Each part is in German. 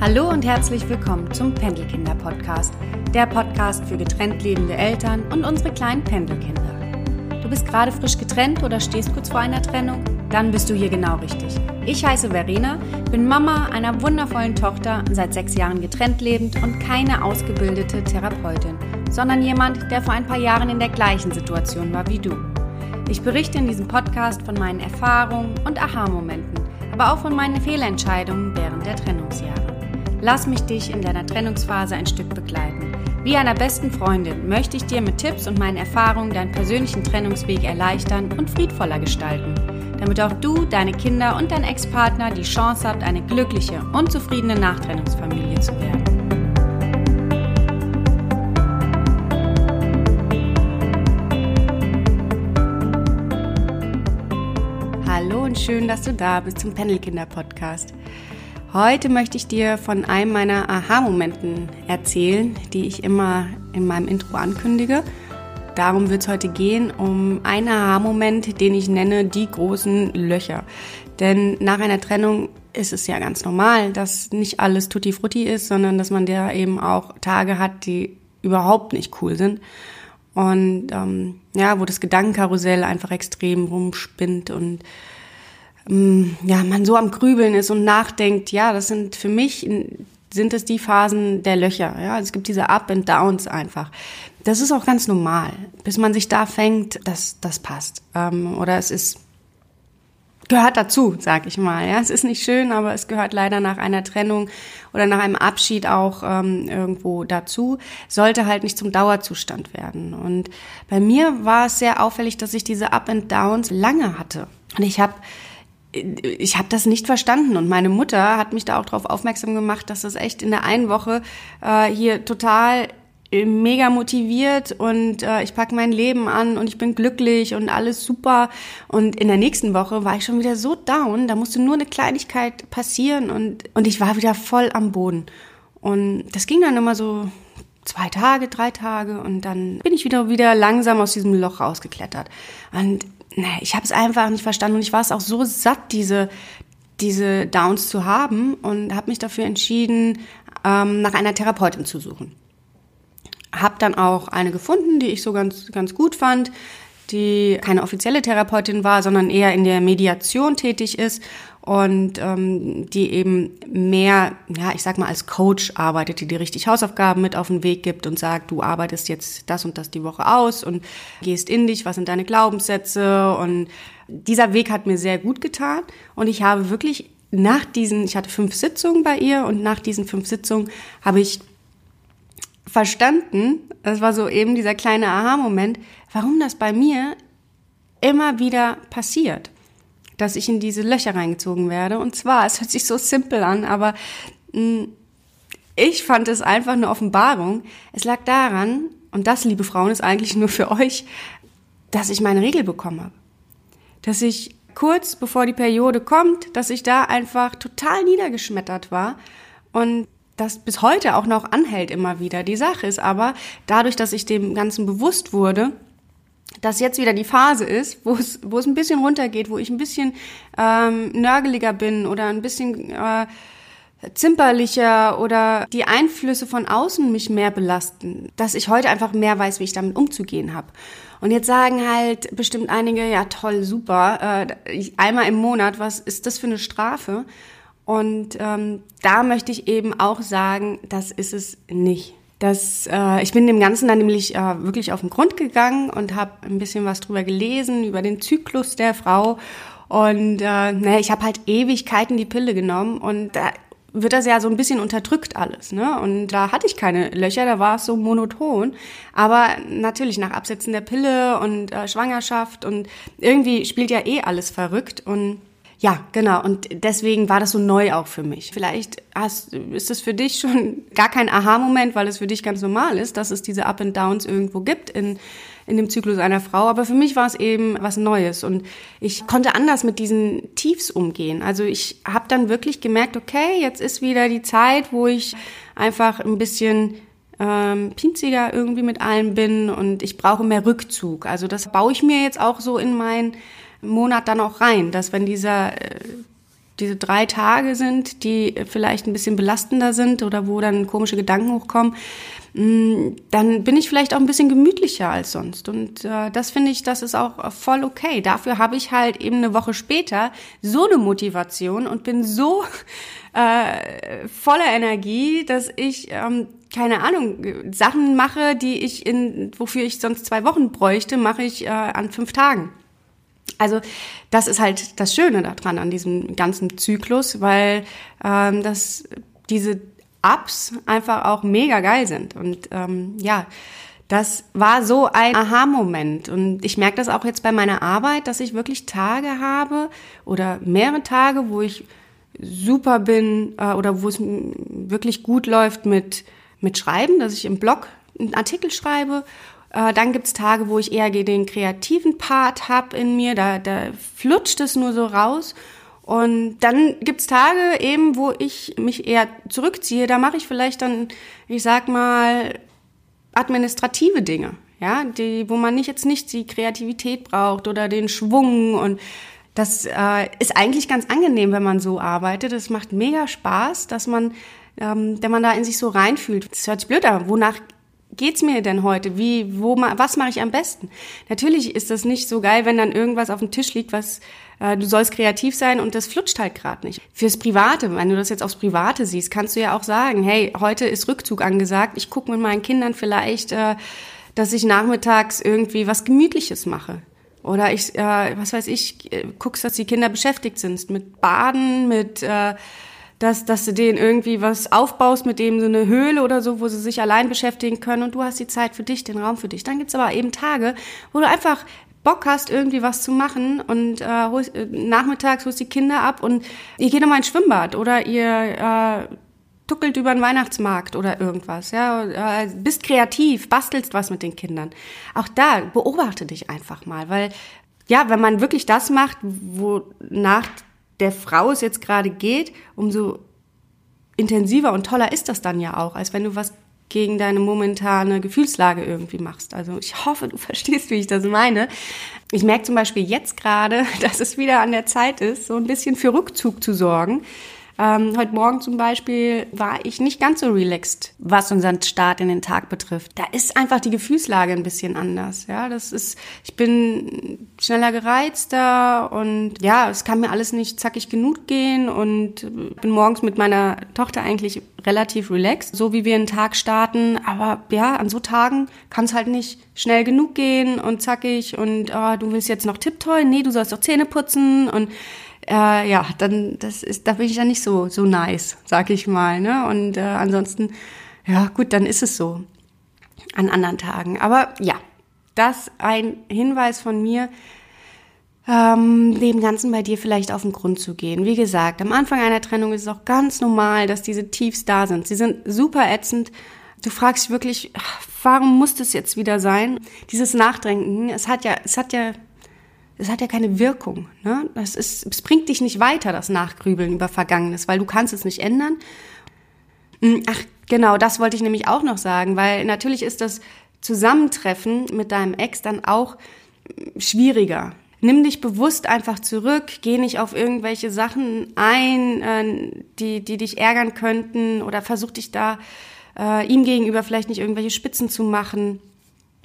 Hallo und herzlich willkommen zum Pendelkinder-Podcast, der Podcast für getrennt lebende Eltern und unsere kleinen Pendelkinder. Du bist gerade frisch getrennt oder stehst kurz vor einer Trennung? Dann bist du hier genau richtig. Ich heiße Verena, bin Mama einer wundervollen Tochter, seit sechs Jahren getrennt lebend und keine ausgebildete Therapeutin, sondern jemand, der vor ein paar Jahren in der gleichen Situation war wie du. Ich berichte in diesem Podcast von meinen Erfahrungen und Aha-Momenten, aber auch von meinen Fehlentscheidungen während der Trennungsjahre. Lass mich dich in deiner Trennungsphase ein Stück begleiten. Wie einer besten Freundin möchte ich dir mit Tipps und meinen Erfahrungen deinen persönlichen Trennungsweg erleichtern und friedvoller gestalten, damit auch du, deine Kinder und dein Ex-Partner die Chance habt, eine glückliche und zufriedene Nachtrennungsfamilie zu werden. Hallo und schön, dass du da bist zum Pendelkinder Podcast. Heute möchte ich dir von einem meiner Aha-Momenten erzählen, die ich immer in meinem Intro ankündige. Darum wird es heute gehen, um einen Aha-Moment, den ich nenne die großen Löcher. Denn nach einer Trennung ist es ja ganz normal, dass nicht alles tutti frutti ist, sondern dass man da eben auch Tage hat, die überhaupt nicht cool sind. Und ähm, ja, wo das Gedankenkarussell einfach extrem rumspinnt und ja, man so am Grübeln ist und nachdenkt, ja, das sind für mich, sind es die Phasen der Löcher. Ja, es gibt diese Up and Downs einfach. Das ist auch ganz normal. Bis man sich da fängt, das, das passt. Ähm, oder es ist, gehört dazu, sag ich mal. Ja, es ist nicht schön, aber es gehört leider nach einer Trennung oder nach einem Abschied auch ähm, irgendwo dazu. Sollte halt nicht zum Dauerzustand werden. Und bei mir war es sehr auffällig, dass ich diese Up and Downs lange hatte. Und ich habe ich habe das nicht verstanden und meine Mutter hat mich da auch darauf aufmerksam gemacht, dass das echt in der einen Woche äh, hier total äh, mega motiviert und äh, ich pack mein Leben an und ich bin glücklich und alles super. Und in der nächsten Woche war ich schon wieder so down, da musste nur eine Kleinigkeit passieren und und ich war wieder voll am Boden. Und das ging dann immer so zwei Tage, drei Tage und dann bin ich wieder wieder langsam aus diesem Loch rausgeklettert. Und nee, ich habe es einfach nicht verstanden und ich war es auch so satt, diese, diese Downs zu haben und habe mich dafür entschieden, ähm, nach einer Therapeutin zu suchen. Hab dann auch eine gefunden, die ich so ganz, ganz gut fand, die keine offizielle Therapeutin war, sondern eher in der Mediation tätig ist und ähm, die eben mehr, ja, ich sag mal, als Coach arbeitet, die dir richtig Hausaufgaben mit auf den Weg gibt und sagt, du arbeitest jetzt das und das die Woche aus und gehst in dich, was sind deine Glaubenssätze? Und dieser Weg hat mir sehr gut getan. Und ich habe wirklich nach diesen, ich hatte fünf Sitzungen bei ihr und nach diesen fünf Sitzungen habe ich verstanden, das war so eben dieser kleine Aha-Moment, warum das bei mir immer wieder passiert dass ich in diese Löcher reingezogen werde. Und zwar, es hört sich so simpel an, aber mh, hm, ich fand es einfach eine Offenbarung. Es lag daran, und das, liebe Frauen, ist eigentlich nur für euch, dass ich meine Regel bekommen habe. Dass ich kurz bevor die Periode kommt, dass ich da einfach total niedergeschmettert war und das bis heute auch noch anhält immer wieder. Die Sache ist aber, dadurch, dass ich dem Ganzen bewusst wurde, dass jetzt wieder die Phase ist, wo es, wo es ein bisschen runtergeht, wo ich ein bisschen ähm, nörgeliger bin oder ein bisschen äh, zimperlicher oder die Einflüsse von außen mich mehr belasten, dass ich heute einfach mehr weiß, wie ich damit umzugehen habe. Und jetzt sagen halt bestimmt einige, ja toll, super, äh, einmal im Monat, was ist das für eine Strafe? Und ähm, da möchte ich eben auch sagen, das ist es nicht dass äh, ich bin dem Ganzen dann nämlich äh, wirklich auf den Grund gegangen und habe ein bisschen was drüber gelesen über den Zyklus der Frau und äh, ne, ich habe halt Ewigkeiten die Pille genommen und da wird das ja so ein bisschen unterdrückt alles, ne? Und da hatte ich keine Löcher, da war es so monoton. Aber natürlich nach Absetzen der Pille und äh, Schwangerschaft und irgendwie spielt ja eh alles verrückt und ja, genau. Und deswegen war das so neu auch für mich. Vielleicht hast, ist es für dich schon gar kein Aha-Moment, weil es für dich ganz normal ist, dass es diese Up and Downs irgendwo gibt in, in dem Zyklus einer Frau. Aber für mich war es eben was Neues und ich konnte anders mit diesen Tiefs umgehen. Also ich habe dann wirklich gemerkt, okay, jetzt ist wieder die Zeit, wo ich einfach ein bisschen ähm, pinziger irgendwie mit allem bin und ich brauche mehr Rückzug. Also das baue ich mir jetzt auch so in mein Monat dann auch rein, dass wenn dieser äh, diese drei Tage sind, die vielleicht ein bisschen belastender sind oder wo dann komische Gedanken hochkommen, mm, dann bin ich vielleicht auch ein bisschen gemütlicher als sonst. Und äh, das finde ich, das ist auch voll okay. Dafür habe ich halt eben eine Woche später so eine Motivation und bin so äh, voller Energie, dass ich ähm, keine Ahnung Sachen mache, die ich in wofür ich sonst zwei Wochen bräuchte, mache ich äh, an fünf Tagen. Also das ist halt das Schöne daran an diesem ganzen Zyklus, weil ähm, das diese Ups einfach auch mega geil sind und ähm, ja. Das war so ein Aha-Moment. Und ich merke das auch jetzt bei meiner Arbeit, dass ich wirklich Tage habe oder mehrere Tage, wo ich super bin äh, oder wo es wirklich gut läuft mit, mit Schreiben, dass ich im Blog einen Artikel schreibe äh, dann gibt's Tage, wo ich eher den kreativen Part hab in mir, da, da flutscht es nur so raus. Und dann gibt's Tage eben, wo ich mich eher zurückziehe. Da mache ich vielleicht dann, ich sag mal, administrative Dinge, ja, die, wo man nicht jetzt nicht die Kreativität braucht oder den Schwung und das äh, ist eigentlich ganz angenehm, wenn man so arbeitet. Es macht mega Spaß, dass man, ähm, wenn man da in sich so reinfühlt. Das hört sich blöd an. Wonach geht's mir denn heute? Wie, wo, was mache ich am besten? Natürlich ist das nicht so geil, wenn dann irgendwas auf dem Tisch liegt, was äh, du sollst kreativ sein und das flutscht halt gerade nicht. Fürs Private, wenn du das jetzt aufs Private siehst, kannst du ja auch sagen, hey, heute ist Rückzug angesagt. Ich gucke mit meinen Kindern vielleicht, äh, dass ich nachmittags irgendwie was Gemütliches mache. Oder ich, äh, was weiß ich, äh, guckst, dass die Kinder beschäftigt sind mit Baden, mit äh, dass, dass du denen irgendwie was aufbaust, mit dem so eine Höhle oder so, wo sie sich allein beschäftigen können und du hast die Zeit für dich, den Raum für dich. Dann gibt's aber eben Tage, wo du einfach Bock hast, irgendwie was zu machen und äh, holst, äh, nachmittags holst die Kinder ab und ihr geht nochmal ins Schwimmbad oder ihr äh, tuckelt über den Weihnachtsmarkt oder irgendwas, ja, äh, bist kreativ, bastelst was mit den Kindern. Auch da beobachte dich einfach mal, weil ja, wenn man wirklich das macht, wonach der Frau es jetzt gerade geht, umso intensiver und toller ist das dann ja auch, als wenn du was gegen deine momentane Gefühlslage irgendwie machst. Also ich hoffe, du verstehst, wie ich das meine. Ich merke zum Beispiel jetzt gerade, dass es wieder an der Zeit ist, so ein bisschen für Rückzug zu sorgen. Ähm, heute Morgen zum Beispiel war ich nicht ganz so relaxed, was unseren Start in den Tag betrifft. Da ist einfach die Gefühlslage ein bisschen anders. Ja, das ist, ich bin schneller gereizter und ja, es kann mir alles nicht zackig genug gehen und bin morgens mit meiner Tochter eigentlich relativ relaxed, so wie wir einen Tag starten. Aber ja, an so Tagen kann es halt nicht schnell genug gehen und zackig und oh, du willst jetzt noch Tipptoy? Nee, du sollst doch Zähne putzen und äh, ja, dann das ist, da bin ich ja nicht so so nice, sag ich mal. Ne? Und äh, ansonsten, ja gut, dann ist es so an anderen Tagen. Aber ja, das ein Hinweis von mir, ähm, dem Ganzen bei dir vielleicht auf den Grund zu gehen. Wie gesagt, am Anfang einer Trennung ist es auch ganz normal, dass diese Tiefs da sind. Sie sind super ätzend. Du fragst dich wirklich, warum muss das jetzt wieder sein? Dieses Nachdenken, es hat ja, es hat ja es hat ja keine Wirkung. Ne? Das ist, es bringt dich nicht weiter, das Nachgrübeln über Vergangenes, weil du kannst es nicht ändern. Hm, ach, genau, das wollte ich nämlich auch noch sagen, weil natürlich ist das Zusammentreffen mit deinem Ex dann auch schwieriger. Nimm dich bewusst einfach zurück, geh nicht auf irgendwelche Sachen ein, äh, die, die dich ärgern könnten oder versuch dich da äh, ihm gegenüber vielleicht nicht irgendwelche Spitzen zu machen.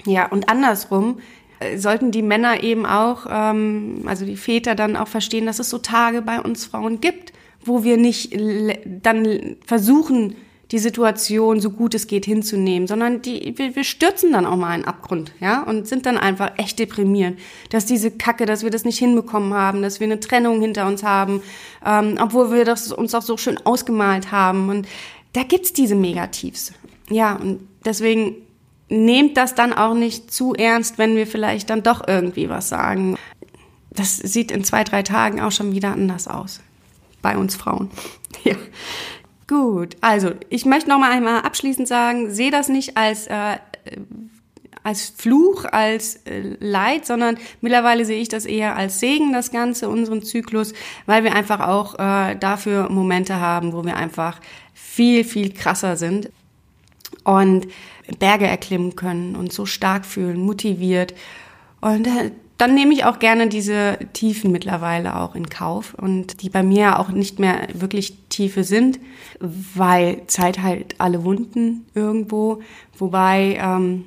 Ja, und andersrum, sollten die Männer eben auch, ähm, also die Väter dann auch verstehen, dass es so Tage bei uns Frauen gibt, wo wir nicht dann versuchen, die Situation so gut es geht hinzunehmen, sondern die, wir, wir stürzen dann auch mal in den Abgrund, ja, und sind dann einfach echt deprimierend, dass diese Kacke, dass wir das nicht hinbekommen haben, dass wir eine Trennung hinter uns haben, ähm, obwohl wir das uns auch so schön ausgemalt haben. Und da gibt's diese Megatiefs, ja, und deswegen nehmt das dann auch nicht zu ernst, wenn wir vielleicht dann doch irgendwie was sagen. Das sieht in zwei, drei Tagen auch schon wieder anders aus. Bei uns Frauen. ja. Gut, also ich möchte noch mal einmal abschließend sagen, sehe das nicht als äh, als Fluch, als äh, Leid, sondern mittlerweile sehe ich das eher als Segen, das Ganze, unseren Zyklus, weil wir einfach auch äh, dafür Momente haben, wo wir einfach viel, viel krasser sind. Und Berge erklimmen können und so stark fühlen, motiviert. Und dann nehme ich auch gerne diese Tiefen mittlerweile auch in Kauf und die bei mir auch nicht mehr wirklich Tiefe sind, weil Zeit halt alle Wunden irgendwo, wobei ähm,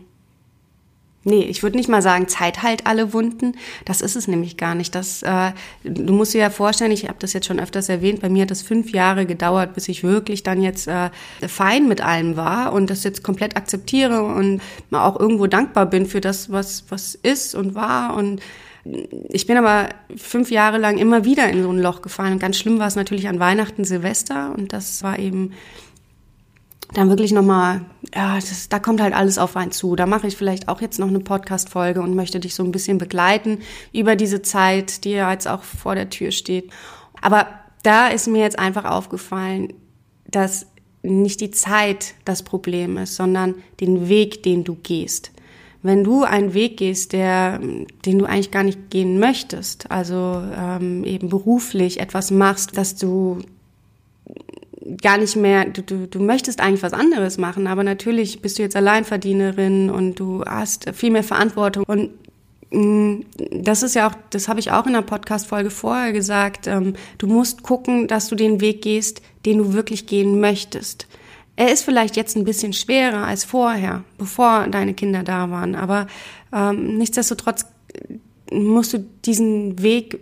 Nee, ich würde nicht mal sagen, Zeit heilt alle Wunden. Das ist es nämlich gar nicht. Das, äh, du musst dir ja vorstellen, ich habe das jetzt schon öfters erwähnt, bei mir hat das fünf Jahre gedauert, bis ich wirklich dann jetzt äh, fein mit allem war und das jetzt komplett akzeptiere und auch irgendwo dankbar bin für das, was, was ist und war. Und ich bin aber fünf Jahre lang immer wieder in so ein Loch gefallen. Und ganz schlimm war es natürlich an Weihnachten, Silvester und das war eben dann wirklich nochmal, ja, das, da kommt halt alles auf einen zu. Da mache ich vielleicht auch jetzt noch eine Podcast-Folge und möchte dich so ein bisschen begleiten über diese Zeit, die ja jetzt auch vor der Tür steht. Aber da ist mir jetzt einfach aufgefallen, dass nicht die Zeit das Problem ist, sondern den Weg, den du gehst. Wenn du einen Weg gehst, der, den du eigentlich gar nicht gehen möchtest, also ähm, eben beruflich etwas machst, dass du gar nicht mehr, du, du, du möchtest eigentlich was anderes machen, aber natürlich bist du jetzt Alleinverdienerin und du hast viel mehr Verantwortung und mm, das ist ja auch, das habe ich auch in der Podcast-Folge vorher gesagt. Ähm, du musst gucken, dass du den Weg gehst, den du wirklich gehen möchtest. Er ist vielleicht jetzt ein bisschen schwerer als vorher, bevor deine Kinder da waren, aber ähm, nichtsdestotrotz musst du diesen Weg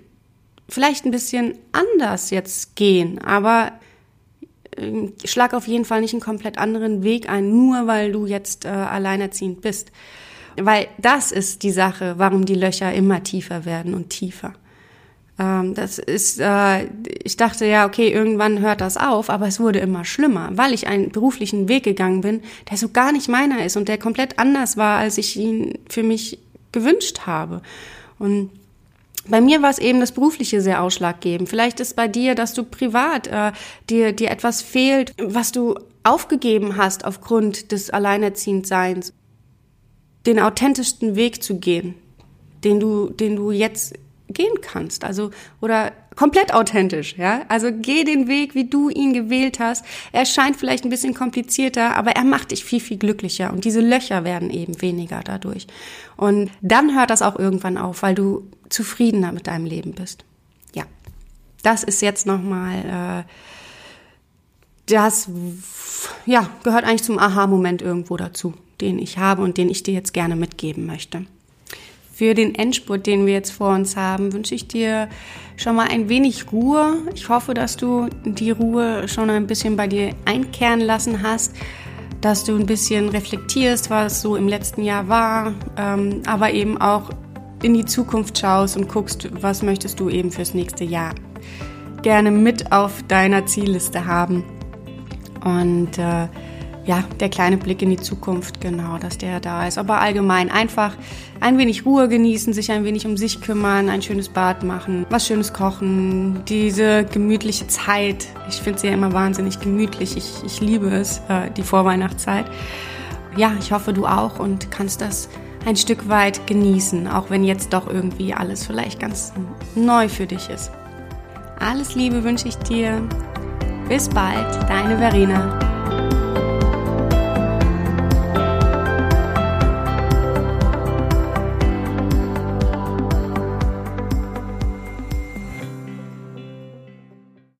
vielleicht ein bisschen anders jetzt gehen, aber schlag auf jeden Fall nicht einen komplett anderen Weg ein, nur weil du jetzt äh, alleinerziehend bist. Weil das ist die Sache, warum die Löcher immer tiefer werden und tiefer. Ähm, das ist, äh, ich dachte ja, okay, irgendwann hört das auf, aber es wurde immer schlimmer, weil ich einen beruflichen Weg gegangen bin, der so gar nicht meiner ist und der komplett anders war, als ich ihn für mich gewünscht habe. Und bei mir war es eben das Berufliche sehr ausschlaggebend. Vielleicht ist bei dir, dass du privat äh, dir, dir etwas fehlt, was du aufgegeben hast aufgrund des Alleinerziehendseins. Den authentischsten Weg zu gehen, den du, den du jetzt gehen kannst. Also, oder komplett authentisch, ja. Also geh den Weg, wie du ihn gewählt hast. Er scheint vielleicht ein bisschen komplizierter, aber er macht dich viel, viel glücklicher. Und diese Löcher werden eben weniger dadurch. Und dann hört das auch irgendwann auf, weil du zufriedener mit deinem Leben bist. Ja. Das ist jetzt nochmal, äh, das, ja, gehört eigentlich zum Aha-Moment irgendwo dazu, den ich habe und den ich dir jetzt gerne mitgeben möchte. Für den Endspurt, den wir jetzt vor uns haben, wünsche ich dir schon mal ein wenig Ruhe. Ich hoffe, dass du die Ruhe schon ein bisschen bei dir einkehren lassen hast, dass du ein bisschen reflektierst, was so im letzten Jahr war, ähm, aber eben auch in die Zukunft schaust und guckst, was möchtest du eben fürs nächste Jahr gerne mit auf deiner Zielliste haben. Und äh, ja, der kleine Blick in die Zukunft, genau, dass der da ist. Aber allgemein einfach ein wenig Ruhe genießen, sich ein wenig um sich kümmern, ein schönes Bad machen, was Schönes kochen, diese gemütliche Zeit. Ich finde sie ja immer wahnsinnig gemütlich. Ich, ich liebe es, äh, die Vorweihnachtszeit. Ja, ich hoffe, du auch und kannst das ein Stück weit genießen, auch wenn jetzt doch irgendwie alles vielleicht ganz neu für dich ist. Alles Liebe wünsche ich dir. Bis bald, deine Verena.